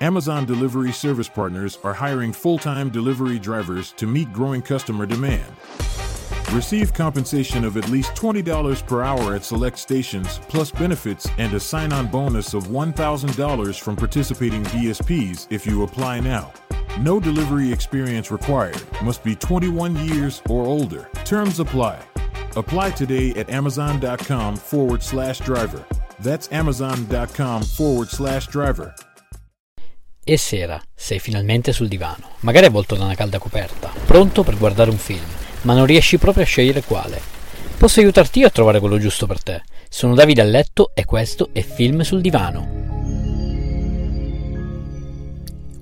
Amazon Delivery Service Partners are hiring full time delivery drivers to meet growing customer demand. Receive compensation of at least $20 per hour at select stations, plus benefits and a sign on bonus of $1,000 from participating DSPs if you apply now. No delivery experience required. Must be 21 years or older. Terms apply. Apply today at amazon.com forward slash driver. That's amazon.com forward slash driver. E sera, sei finalmente sul divano, magari avvolto da una calda coperta, pronto per guardare un film, ma non riesci proprio a scegliere quale. Posso aiutarti io a trovare quello giusto per te. Sono Davide a letto e questo è Film sul divano.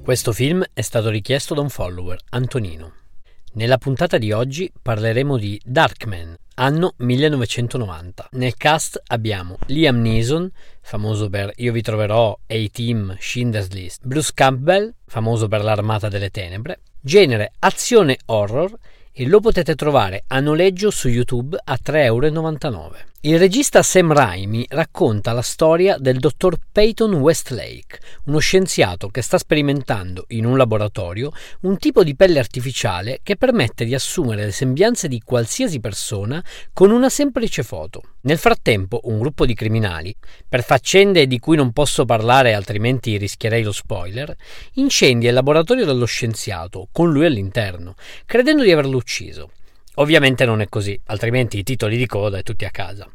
Questo film è stato richiesto da un follower, Antonino. Nella puntata di oggi parleremo di Darkman, anno 1990. Nel cast abbiamo Liam Neeson, famoso per Io vi troverò, A-Team, Schindler's List, Bruce Campbell, famoso per L'Armata delle Tenebre, genere azione horror e lo potete trovare a noleggio su YouTube a 3,99 euro. Il regista Sam Raimi racconta la storia del dottor Peyton Westlake, uno scienziato che sta sperimentando in un laboratorio un tipo di pelle artificiale che permette di assumere le sembianze di qualsiasi persona con una semplice foto. Nel frattempo, un gruppo di criminali, per faccende di cui non posso parlare altrimenti rischierei lo spoiler, incendia il laboratorio dello scienziato con lui all'interno, credendo di averlo ucciso. Ovviamente non è così, altrimenti i titoli di coda e tutti a casa.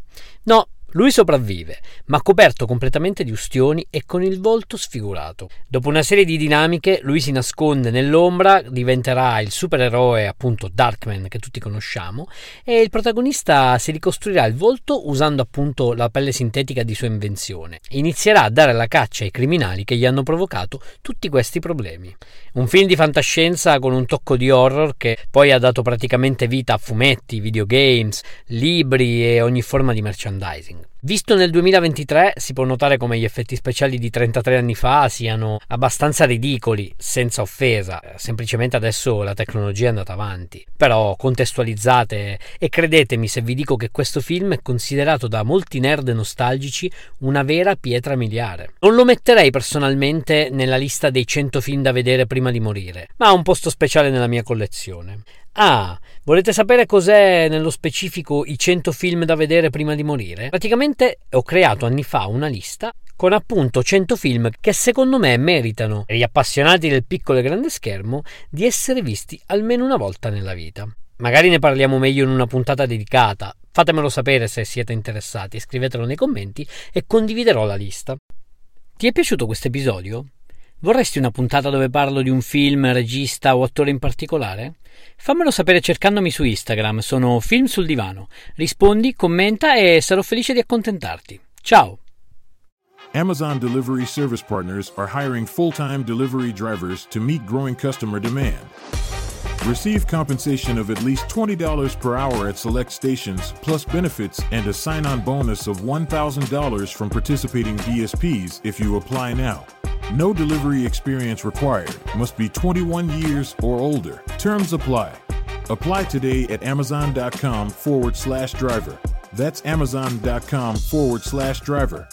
No, lui sopravvive, ma coperto completamente di ustioni e con il volto sfigurato. Dopo una serie di dinamiche, lui si nasconde nell'ombra, diventerà il supereroe, appunto Darkman, che tutti conosciamo, e il protagonista si ricostruirà il volto usando appunto la pelle sintetica di sua invenzione. Inizierà a dare la caccia ai criminali che gli hanno provocato tutti questi problemi. Un film di fantascienza con un tocco di horror che poi ha dato praticamente vita a fumetti, videogames, libri e ogni forma di merchandising. being Visto nel 2023 si può notare come gli effetti speciali di 33 anni fa siano abbastanza ridicoli, senza offesa, semplicemente adesso la tecnologia è andata avanti. Però contestualizzate e credetemi se vi dico che questo film è considerato da molti nerd nostalgici una vera pietra miliare. Non lo metterei personalmente nella lista dei 100 film da vedere prima di morire, ma ha un posto speciale nella mia collezione. Ah, volete sapere cos'è nello specifico i 100 film da vedere prima di morire? Praticamente ho creato anni fa una lista con appunto 100 film che secondo me meritano, per gli appassionati del piccolo e grande schermo, di essere visti almeno una volta nella vita. Magari ne parliamo meglio in una puntata dedicata. Fatemelo sapere se siete interessati, scrivetelo nei commenti e condividerò la lista. Ti è piaciuto questo episodio? Vorresti una puntata dove parlo di un film, regista o attore in particolare? Fammelo sapere cercandomi su Instagram, sono Film sul Divano. Rispondi, commenta e sarò felice di accontentarti. Ciao! Amazon Delivery Service Partners are hiring full time delivery drivers to meet growing customer demand. Receive compensation of at least $20 per hour at select stations, plus benefits and a sign on bonus of $1,000 from participating DSPs if you apply now. No delivery experience required. Must be 21 years or older. Terms apply. Apply today at amazon.com forward slash driver. That's amazon.com forward slash driver.